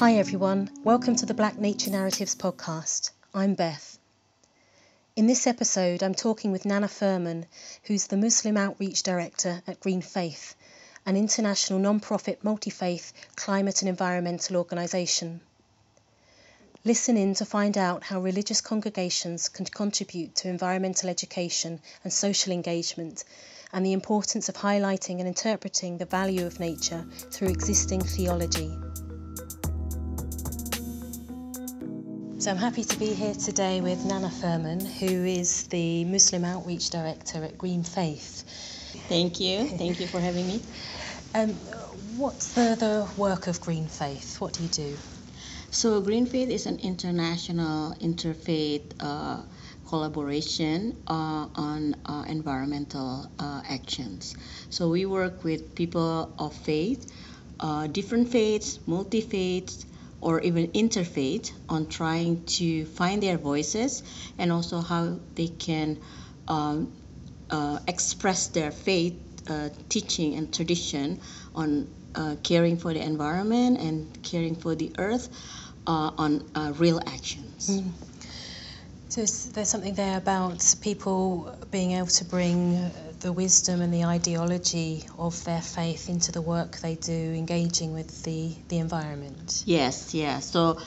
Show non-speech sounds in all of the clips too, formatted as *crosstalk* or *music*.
Hi, everyone. Welcome to the Black Nature Narratives podcast. I'm Beth. In this episode, I'm talking with Nana Firman, who's the Muslim Outreach Director at Green Faith, an international non profit multi faith climate and environmental organisation. Listen in to find out how religious congregations can contribute to environmental education and social engagement, and the importance of highlighting and interpreting the value of nature through existing theology. So I'm happy to be here today with Nana Firman, who is the Muslim Outreach Director at Green Faith. Thank you. Thank you for having me. *laughs* Um, what's the, the work of Green Faith? What do you do? So, Green Faith is an international interfaith uh, collaboration uh, on uh, environmental uh, actions. So, we work with people of faith, uh, different faiths, multi faiths, or even interfaith on trying to find their voices and also how they can um, uh, express their faith, uh, teaching, and tradition on uh, caring for the environment and caring for the earth uh, on uh, real actions. Mm. So there's something there about people being able to bring the wisdom and the ideology of their faith into the work they do, engaging with the, the environment. Yes, yes. So,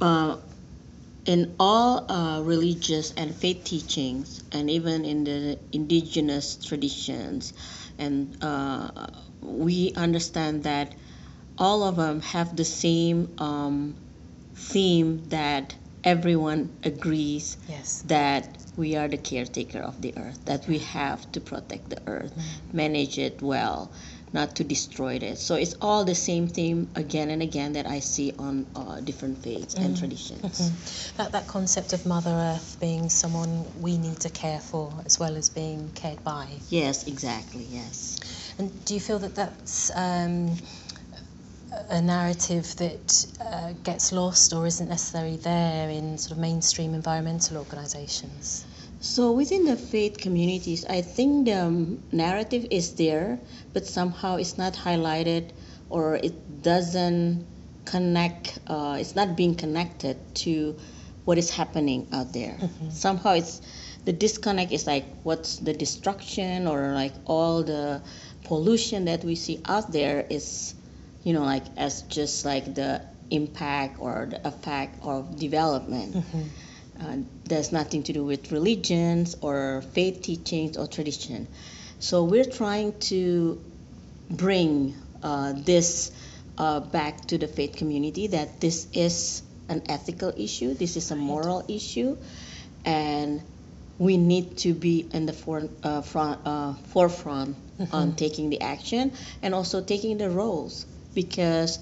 uh, in all uh, religious and faith teachings, and even in the indigenous traditions, and uh, we understand that all of them have the same um, theme that everyone agrees yes. that we are the caretaker of the earth, that we have to protect the earth, mm-hmm. manage it well, not to destroy it. So it's all the same theme again and again that I see on uh, different faiths mm-hmm. and traditions. Mm-hmm. That, that concept of Mother Earth being someone we need to care for as well as being cared by. Yes, exactly, yes. And do you feel that that's. Um, a narrative that uh, gets lost or isn't necessarily there in sort of mainstream environmental organisations? So within the faith communities, I think the um, narrative is there, but somehow it's not highlighted or it doesn't connect. Uh, it's not being connected to what is happening out there. Mm-hmm. Somehow it's the disconnect is like what's the destruction or like all the pollution that we see out there is you know, like as just like the impact or the effect of development. Mm-hmm. Uh, there's nothing to do with religions or faith teachings or tradition. So we're trying to bring uh, this uh, back to the faith community that this is an ethical issue, this is a moral issue, and we need to be in the for, uh, front, uh, forefront mm-hmm. on taking the action and also taking the roles because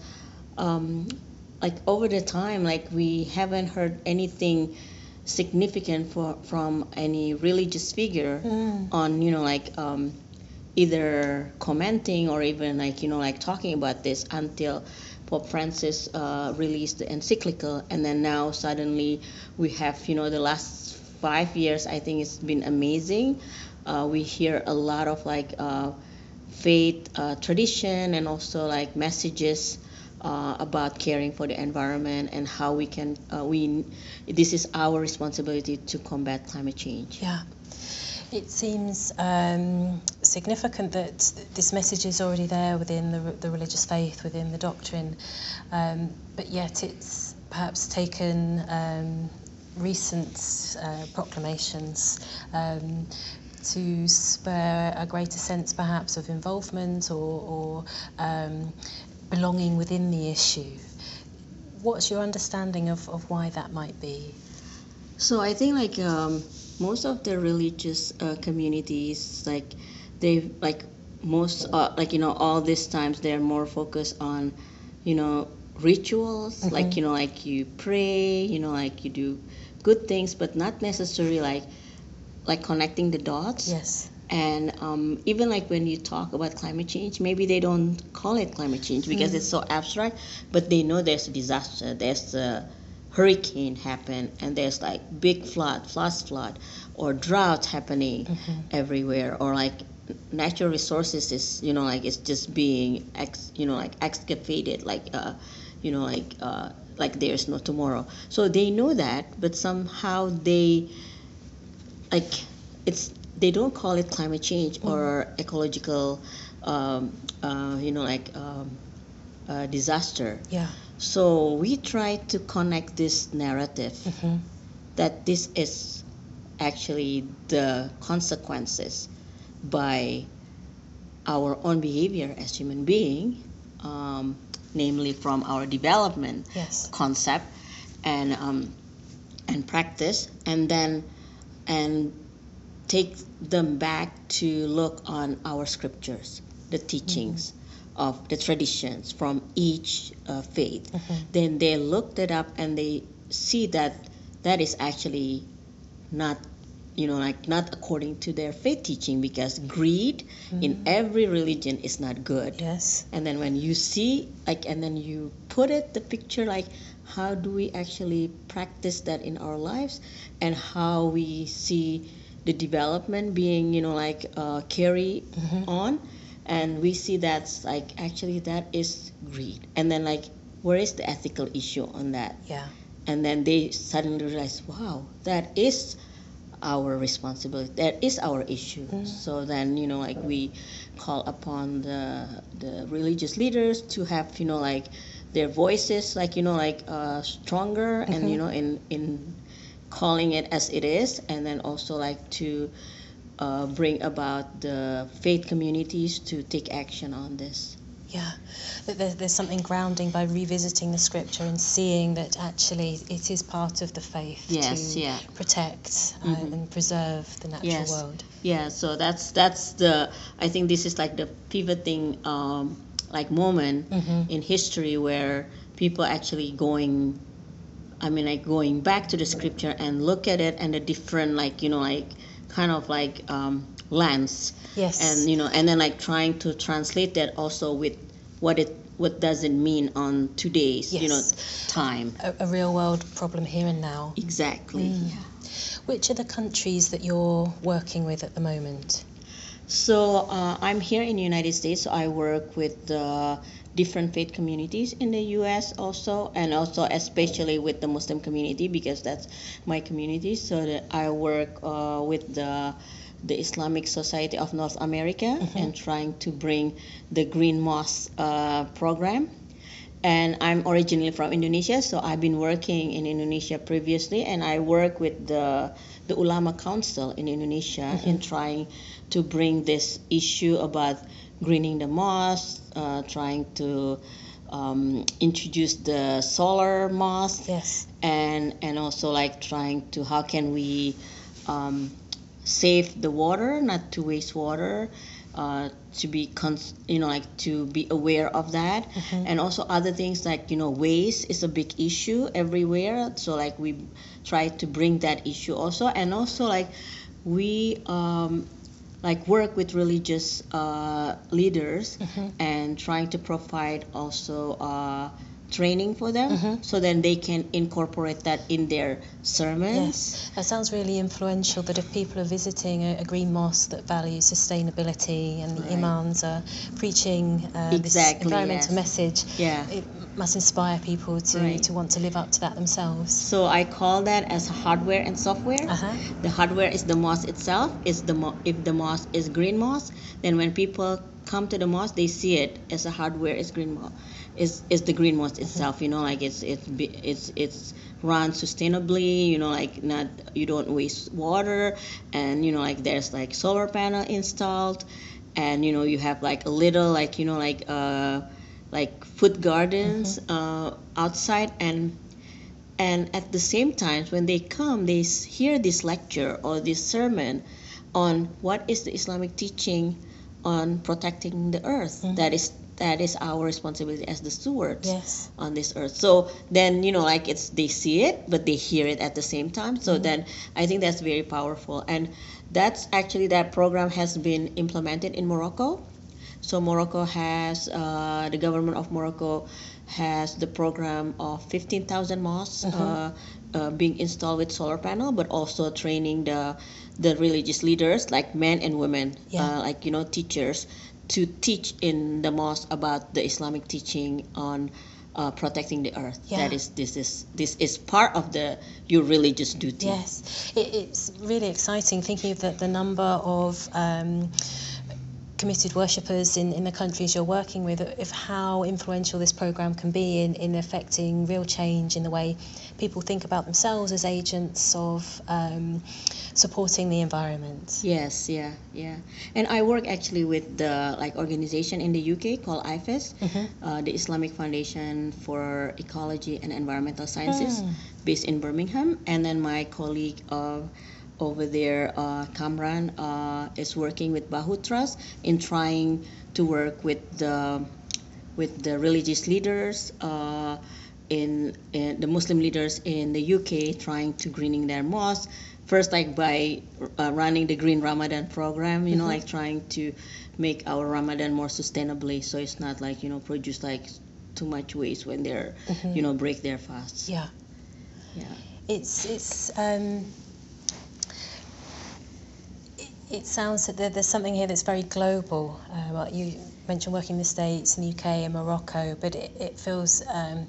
um, like over the time like we haven't heard anything significant for, from any religious figure mm. on you know like um, either commenting or even like you know like talking about this until Pope Francis uh, released the encyclical and then now suddenly we have you know the last five years I think it's been amazing uh, we hear a lot of like uh, faith uh, tradition and also like messages uh, about caring for the environment and how we can uh, we this is our responsibility to combat climate change. Yeah. It seems um, significant that this message is already there within the, the religious faith within the doctrine. Um, but yet it's perhaps taken um, recent uh, proclamations. Um, to spur a greater sense perhaps of involvement or, or um, belonging within the issue. What's your understanding of, of why that might be? So I think like um, most of the religious uh, communities, like they like most uh, like you know all these times they're more focused on you know rituals mm-hmm. like you know like you pray you know like you do good things but not necessarily like like connecting the dots. Yes. And um, even like when you talk about climate change, maybe they don't call it climate change because mm. it's so abstract, but they know there's a disaster, there's a hurricane happen, and there's like big flood, flash flood, or drought happening mm-hmm. everywhere, or like natural resources is you know like it's just being ex, you know like excavated like uh, you know like uh, like there's no tomorrow so they know that but somehow they like it's they don't call it climate change Mm-hmm. or ecological um, uh, you know like um, uh, disaster Yeah. so we try to connect this narrative hmm that this is actually the consequences by our own behavior as human being, um, namely from our development Yes. concept and um, and practice, and then and take them back to look on our scriptures, the teachings of the traditions from each uh, faith. Mhm. Then they looked it up and they see that that is actually not you know like not according to their faith teaching because greed in every religion is not good Yes. and then when you see like and then you put it the picture like how do we actually practice that in our lives and how we see the development being you know like uh, carry Mhm. on and we see that's like actually that is greed and then like where is the ethical issue on that Yeah. and then they suddenly realize wow that is our responsibility. That is our issue. Mm. so then you know like we call upon the the religious leaders to have you know like their voices like you know like uh, stronger and you know in in calling it as it is. And then also like to uh, bring about the faith communities to take action on this Yeah, that there's, there's something grounding by revisiting the scripture and seeing that actually it is part of the faith Yes, to yeah. protect uh, Mhm. and preserve the natural Yes. world. Yeah, so that's that's the I think this is like the pivoting um, like moment Mhm. in history where people actually going I mean like going back to the scripture and look at it and the different like you know like kind of like um, lens Yes. and you know and then like trying to translate that also with what it what does it mean on today's you know time a, a real world problem here and now. exactly Mm. yeah. Which are the countries that you're working with at the moment? So uh, I'm here in the United States. So I work with the different faith communities in the U.S. also, and also especially with the Muslim community because that's my community. So that I work uh, with the the Islamic Society of North America and trying to bring the Green Mosque uh, program. And I'm originally from Indonesia, so I've been working in Indonesia previously, and I work with the the Ulama Council in Indonesia in trying to bring this issue about greening the mosque, uh, trying to um, introduce the solar mosque, Yes. and and also like trying to how can we um, save the water, not to waste water, uh, to be cons- you know like to be aware of that, Mhm. and also other things like you know waste is a big issue everywhere. So like we try to bring that issue also, and also like we um, like work with religious uh, leaders Mhm. and trying to provide also uh, training for them Mhm. so then they can incorporate that in their sermons Yes, that sounds really influential. That if people are visiting a, a green mosque that values sustainability and the Right. imams are preaching uh, this Exactly, environmental yes. message, yeah it must inspire people to, Right. to want to live up to that themselves. so i call that as hardware and software Uh huh. the hardware is the mosque itself is the mo- if the mosque is green mosque then when people come to the mosque they see it as a hardware is green mosque is is the green mosque itself you know like it's it's it's it's run sustainably you know like not you don't waste water and you know like there's like solar panel installed and you know you have like a little like you know like uh like food gardens uh, outside and and at the same time when they come they hear this lecture or this sermon on what is the islamic teaching on protecting the earth. Mhm. that is that is our responsibility as the stewards Yes. on this earth. So then you know like it's they see it but they hear it at the same time. So then i think that's very powerful. And that's actually that program has been implemented in morocco. So morocco has uh, the government of morocco has the program of 15000 mosques uh, uh, being installed with solar panel but also training the the religious leaders like men and women Yeah. uh, like you know teachers to teach in the mosque about the islamic teaching on uh, protecting the earth. Yeah. That is this is this is part of the your religious duty. Yes, it, it's really exciting thinking of the, the number of um, committed worshippers in, in the countries you're working with, of how influential this program can be in, in affecting real change in the way people think about themselves as agents of um, supporting the environment. Yes, yeah, yeah. And I work actually with the like organization in the UK called IFEES, uh, the Islamic Foundation for Ecology and Environmental Sciences, Mm. based in Birmingham. And then my colleague uh, over there, uh, Kamran, uh, is working with Bahu Trust in trying to work with the with the religious leaders. In, in the Muslim leaders in the UK trying to greening their mosques first like by uh, running the green Ramadan program you know like trying to make our Ramadan more sustainably so it's not like you know produce like too much waste when they're you know break their fasts. Yeah, yeah. It's it's um, it, it sounds that there, there's something here that's very global. Uh, well, you mentioned working in the States, in the UK, and Morocco, but it, it feels um,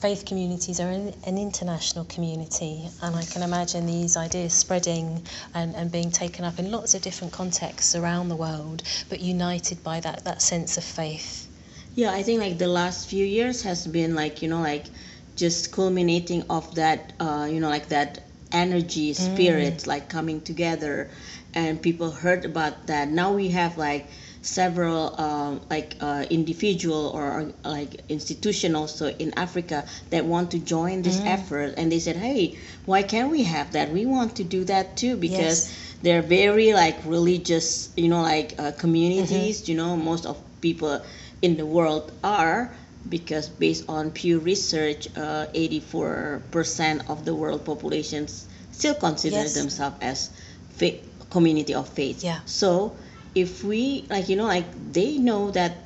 faith communities are an, an international community, and I can imagine these ideas spreading and, and being taken up in lots of different contexts around the world, but united by that, that sense of faith. Yeah, I think like the last few years has been like you know like just culminating of that uh, you know like that energy spirit like coming together, and people heard about that. Now we have like several um, like uh, individual or like institution also in Africa that want to join this effort, and they said, hey, why can't we have that? We want to do that too because Yes. they're very like religious you know like uh, communities you know most of people in the world are because based on Pew Research, uh, 84% of the world populations still consider Yes. themselves as faith, community of faith. Yeah. So if we like you know like they know that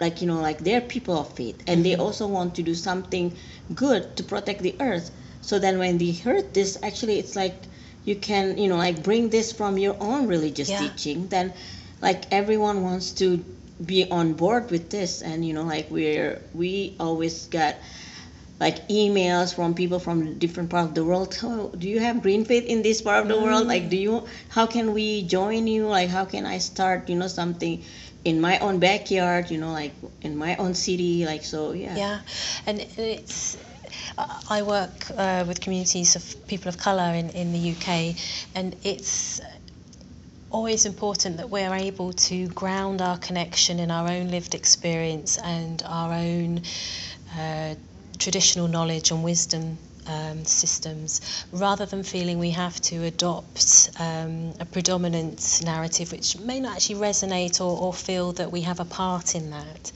like you know like they're people of faith and they mm-hmm. also want to do something good to protect the earth. So then when they heard this, actually it's like you can you know like bring this from your own religious Yeah. teaching. Then like everyone wants to be on board with this and you know like we're we always got like emails from people from different part of the world. Do you have green faith in this part of the world? Like do you how can we join you? Like how can i start you know something in my own backyard you know like in my own city? Like so yeah. Yeah, and it's. I work uh, with communities of people of colour in, in the UK, and it's always important that we're able to ground our connection in our own lived experience and our own uh, traditional knowledge and wisdom um, systems rather than feeling we have to adopt um, a predominant narrative which may not actually resonate or, or feel that we have a part in that.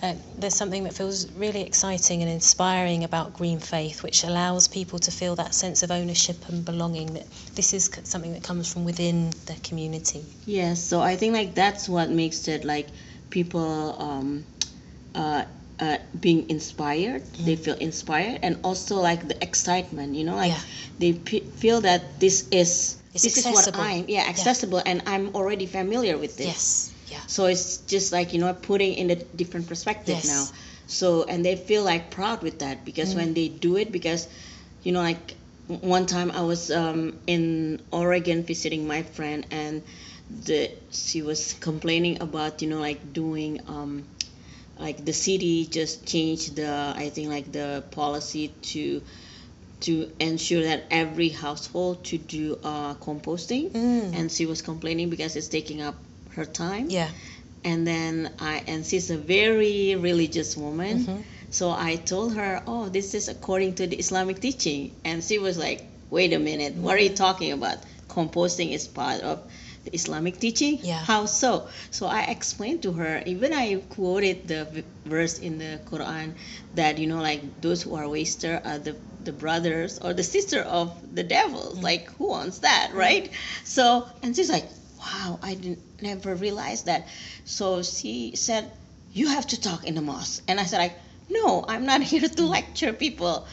Uh, there's something that feels really exciting and inspiring about green faith, which allows people to feel that sense of ownership and belonging that this is something that comes from within the community. Yes, so I think like that's what makes it like people um, uh, uh, being inspired. They feel inspired, and also like the excitement. You know, like Yeah. they p- feel that this is It's this is what. I'm. Yeah, accessible, and I'm already familiar with this. Yes. Yeah. So it's just like you know putting in a different perspective Yes. now. So and they feel like proud with that because when they do it, because you know like one time I was um, in Oregon visiting my friend and the she was complaining about you know like doing um, like the city just changed the I think like the policy to to ensure that every household to do uh, composting Mm. and she was complaining because it's taking up her time Yeah. and then I and she's a very religious woman Mhm. so I told her oh this is according to the Islamic teaching and she was like wait a minute what are you talking about composting is part of the Islamic teaching? Yeah. how so? So I explained to her even I quoted the verse in the Quran that you know like those who are waster are the the brothers or the sister of the devils mm. like who wants that mm. right? So and she's like wow i didn't never realized that. So she said you have to talk in the mosque. And i said like no i'm not *laughs* here to mm. lecture people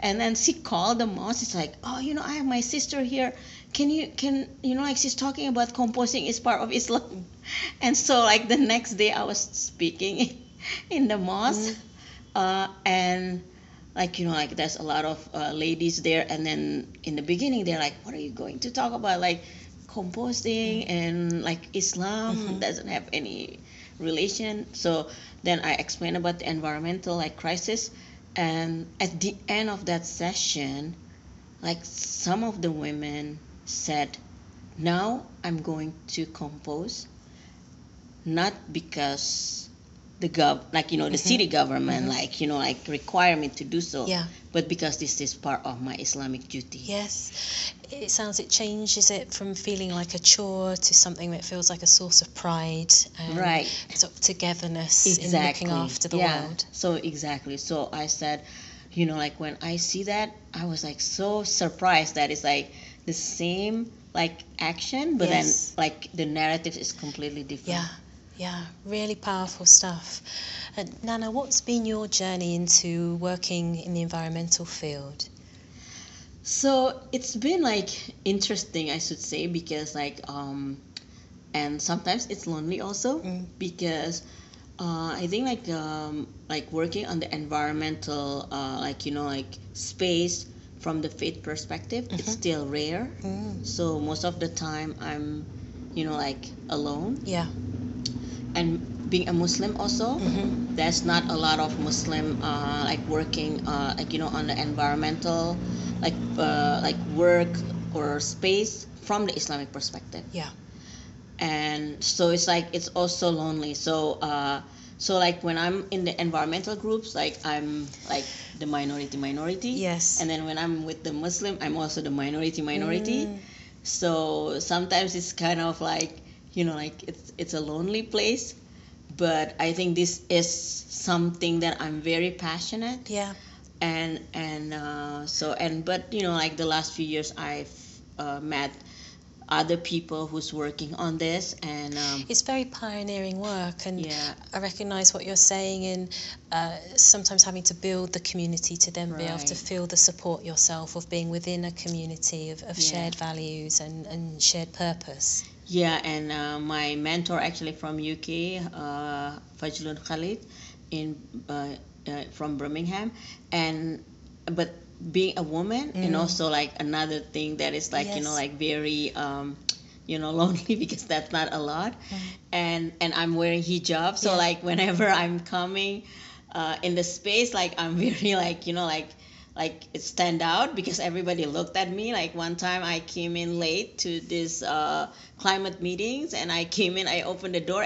and then she called the mosque it's like oh you know i have my sister here. Can you can you know like she's talking about composing is part of islam. *laughs* And so like the next day i was speaking *laughs* in the mosque. Uh, and like you know like there's a lot of uh, ladies there. And then in the beginning they're like what are you going to talk about? Like composting mm-hmm. and like islam mm-hmm. doesn't have any relation. So then i explain about the environmental like crisis and at the end of that session like some of the women said now i'm going to compose not because the gov like you know the mm-hmm. city government mm-hmm. like you know like require me to do so yeah but because this is part of my islamic duty yes it sounds it changes it from feeling like a chore to something that feels like a source of pride and right sort of togetherness exactly. in looking after the yeah. world so exactly so i said you know like when i see that i was like so surprised that it's like the same like action but yes. then like the narrative is completely different yeah yeah, really powerful stuff. Uh, Nana, what's been your journey into working in the environmental field? So it's been like interesting, I should say, because like um, and sometimes it's lonely also mm. because uh, I think like um, like working on the environmental uh, like you know like space from the faith perspective, mm-hmm. it's still rare. Mm. So most of the time I'm you know like alone. Yeah and being a Muslim also, mm-hmm. there's not a lot of Muslim uh, like working uh, like you know on the environmental like uh, like work or space from the Islamic perspective. Yeah. And so it's like it's also lonely. So uh, so like when I'm in the environmental groups, like I'm like the minority minority. Yes. And then when I'm with the Muslim, I'm also the minority minority. Mm. So sometimes it's kind of like you know like it's it's a lonely place but i think this is something that i'm very passionate yeah and and uh, so and but you know like the last few years i've uh, met other people who's working on this and um, it's very pioneering work and yeah. i recognize what you're saying in uh, sometimes having to build the community to then right. be able to feel the support yourself of being within a community of, of yeah. shared values and, and shared purpose yeah, and uh, my mentor actually from UK, uh, Fazlun Khalid, in uh, uh, from Birmingham, and but being a woman mm. and also like another thing that is like yes. you know like very um, you know *laughs* lonely because that's not a lot, mm. and and I'm wearing hijab, so yeah. like whenever I'm coming uh, in the space, like I'm *laughs* very like you know like like it stand out because everybody looked at me like one time i came in late to this uh, climate meetings and i came in i opened the door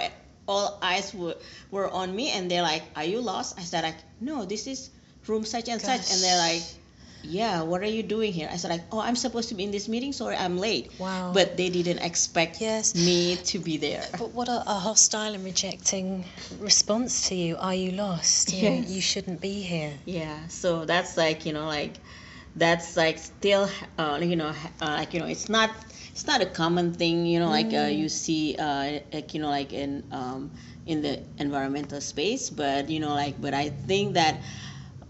all eyes were, were on me and they're like are you lost i said like no this is room such and Gosh. such and they're like yeah, what are you doing here? I said like, oh, I'm supposed to be in this meeting, sorry, I'm late. Wow. But they didn't expect yes. me to be there. But what a, a hostile and rejecting response to you. Are you lost? You, yes. you shouldn't be here. Yeah. So that's like, you know, like, that's like still, uh, you know, uh, like, you know, it's not, it's not a common thing, you know, mm. like uh, mm. you see, uh, like, you know, like in, um, in the environmental space, but, you know, like, but I think that,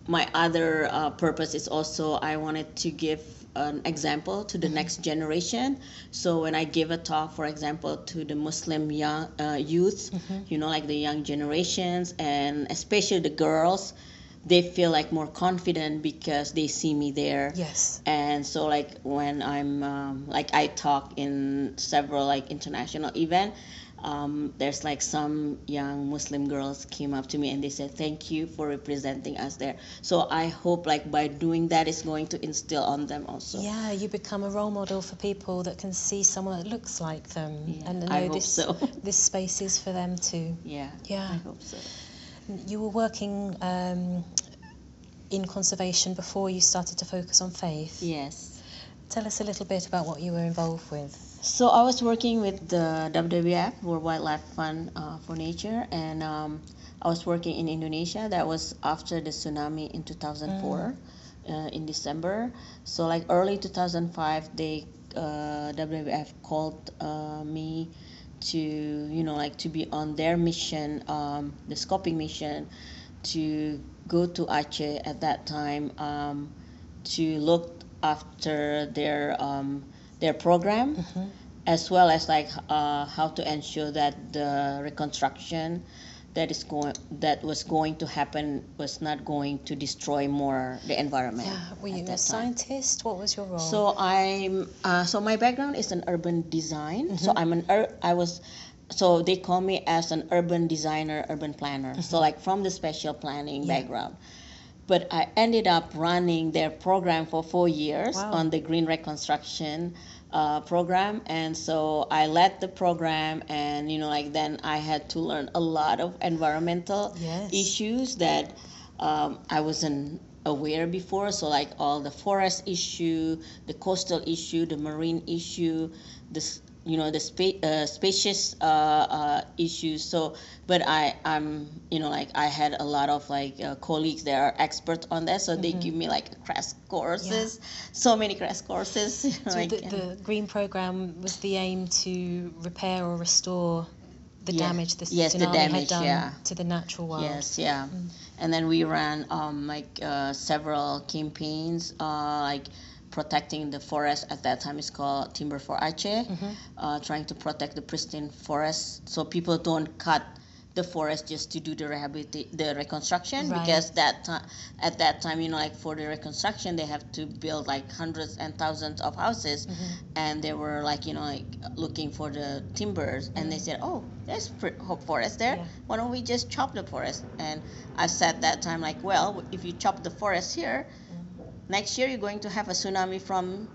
my other uh, purpose is also I wanted to give an example to the mm-hmm. next generation. So when I give a talk, for example, to the Muslim young uh, youth, mm-hmm. you know, like the young generations, and especially the girls, they feel like more confident because they see me there. Yes. And so like when I'm um, like I talk in several like international event, um, there's like some young Muslim girls came up to me and they said thank you for representing us there. So I hope like by doing that, it's going to instill on them also. Yeah, you become a role model for people that can see someone that looks like them yeah, and know I this so. *laughs* this space is for them too. Yeah. Yeah. I hope so. You were working um, in conservation before you started to focus on faith. Yes. Tell us a little bit about what you were involved with. So I was working with the WWF, World Wildlife Fund uh, for Nature, and um, I was working in Indonesia. That was after the tsunami in 2004, mm. uh, in December. So like early 2005, they uh, WWF called uh, me to you know like to be on their mission, um, the scoping mission, to go to Aceh at that time um, to look after their um, their program, mm-hmm. as well as like uh, how to ensure that the reconstruction that is going that was going to happen was not going to destroy more the environment. Yeah. Were you a scientist? What was your role? So I'm uh, so my background is an urban design. So Mhm. I'm an ur- I was so they call me as an urban designer, urban planner. So like from the spatial planning Yeah. background. But I ended up running their program for four years Wow. on the green reconstruction uh, program, and so I led the program, and you know like then I had to learn a lot of environmental Yes. issues that um, I wasn't aware before. So like all the forest issue, the coastal issue, the marine issue, this you know the spa- uh, spacious uh, uh, issues. So but I I'm you know like I had a lot of like uh, colleagues that are experts on that, so they Mhm. give me like crash courses, so many crash courses. you *laughs* know, So like, the, the green program was the aim to repair or restore the Yeah. damage the Yes, the tsunami damage, had done yeah. to the natural world. Yes, yeah. Mm. And then we ran um, like uh, several campaigns, uh, like protecting the forest. At that time, it's called Timber for Aceh, Mhm. uh, trying to protect the pristine forest so people don't cut the forest just to do the rehabilitate the reconstruction Right. because that time at that time you know like for the reconstruction they have to build like hundreds and thousands of houses Mhm. and they were like you know like looking for the timbers and they said oh there's pr- ho- forest there Yeah. why don't we just chop the forest and i said that time like well if you chop the forest here next year you're going to have a tsunami from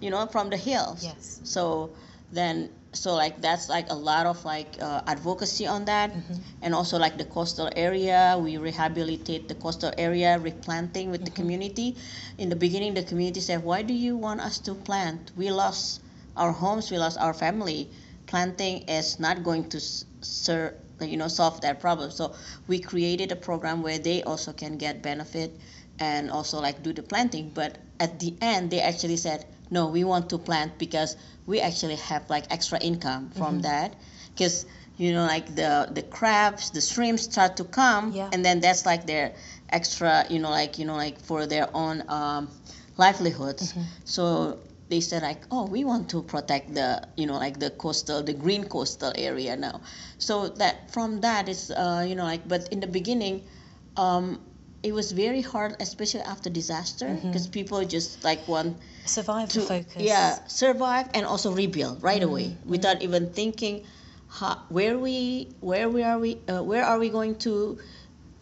you know from the hills. Yes. so then so like that's like a lot of like uh, advocacy on that. Mhm. and also like the coastal area. We rehabilitate the coastal area replanting with the Mhm. community. In the beginning the community said why do you want us to plant? We lost our homes we lost our family. Planting is not going to ser- you know solve that problem. So we created a program where they also can get benefit and also like do the planting but at the end they actually said no we want to plant because we actually have like extra income from Mhm. that because you know like the the crabs the shrimps start to come Yeah. and then that's like their extra you know like you know like for their own um, livelihoods Mhm. so they said like oh we want to protect the you know like the coastal the green coastal area now so that from that is uh, you know like but in the beginning um, it was very hard especially after disaster because people just like want Survival to focus. yeah survive and also rebuild right Mm, away mm. without even thinking how, where we where we are we uh, where are we going to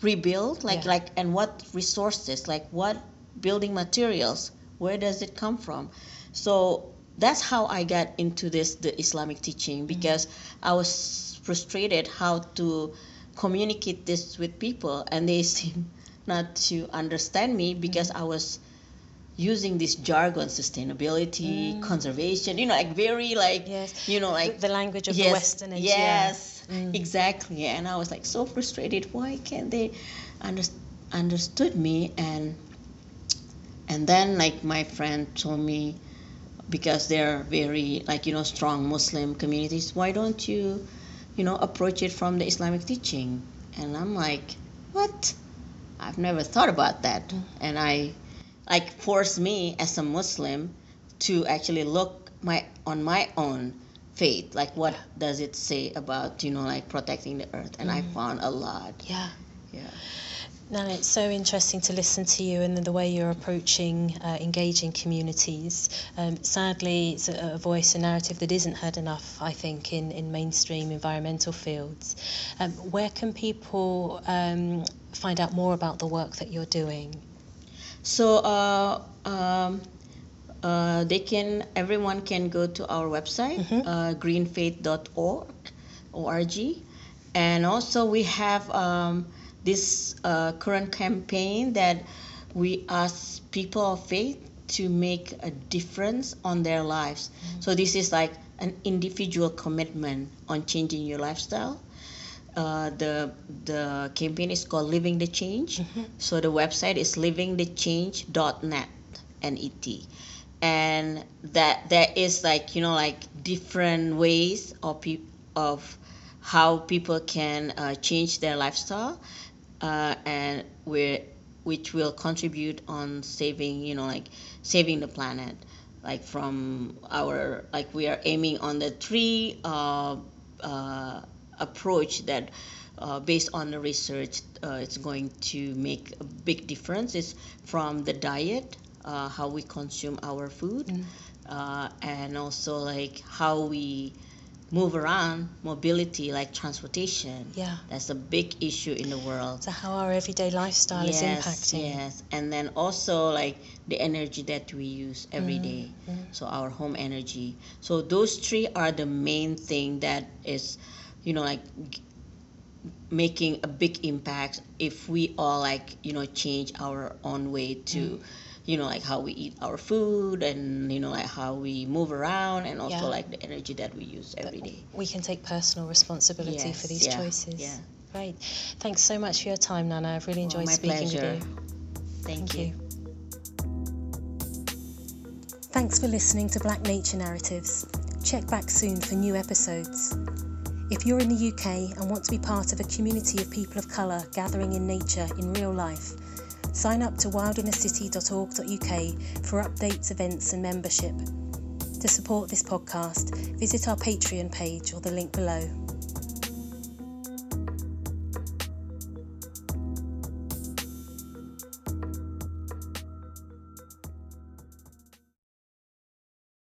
rebuild like Yeah. like and what resources like what building materials where does it come from so that's how i got into this the islamic teaching because i was frustrated how to communicate this with people and they *laughs* seem not to understand me because i was using this jargon sustainability Mm. conservation you know like very like Yes. you know like the, language of yes, the Western age. yeah. yes Mm. exactly and i was like so frustrated why can't they under, understood me and and then like my friend told me because they're very like you know strong muslim communities why don't you you know approach it from the islamic teaching and i'm like what i've never thought about that Mm. and i like forced me as a muslim to actually look my on my own faith like what does it say about you know like protecting the earth and i Mm. found a lot Yeah. yeah No, it's so interesting to listen to you and the way you're approaching uh, engaging communities. Um, sadly, it's a, a voice, a narrative that isn't heard enough, I think, in, in mainstream environmental fields. Um, where can people um, find out more about the work that you're doing? So uh, um, uh, they can everyone can go to our website Mhm. uh, greenfaith.org org and also we have um, this uh, current campaign that we ask people of faith to make a difference on their lives so this is like an individual commitment on changing your lifestyle uh, the the campaign is called living the change Mhm. so the website is livingthechange.net, N-E-T. And that there is like you know like different ways of peop of how people can uh, change their lifestyle, uh, and we which will contribute on saving you know like saving the planet. Like from our like we are aiming on the three uh, uh, approach that uh, based on the research, uh, it's going to make a big difference. is from the diet, uh, how we consume our food, Mm. uh, and also like how we move around, mobility, like transportation. Yeah. That's a big issue in the world. So how our everyday lifestyle is impacting. Yes, and then also like the energy that we use every Mm, day. mm. So our home energy. So those three are the main thing that is, you know, like making a big impact if we all like you know change our own way to Mm. you know like how we eat our food and you know like how we move around and also Yeah. like the energy that we use every day We can take personal responsibility for these yeah, choices. yeah. Great. Thanks so much for your time, Nana. I've really enjoyed my speaking pleasure. with you. thank, Thank you. you. Thanks for listening to Black Nature Narratives. Check back soon for new episodes. If you're in the UK and want to be part of a community of people of colour gathering in nature in real life, sign up to wildinnercity.org.uk for updates, events, and membership. To support this podcast, visit our Patreon page or the link below.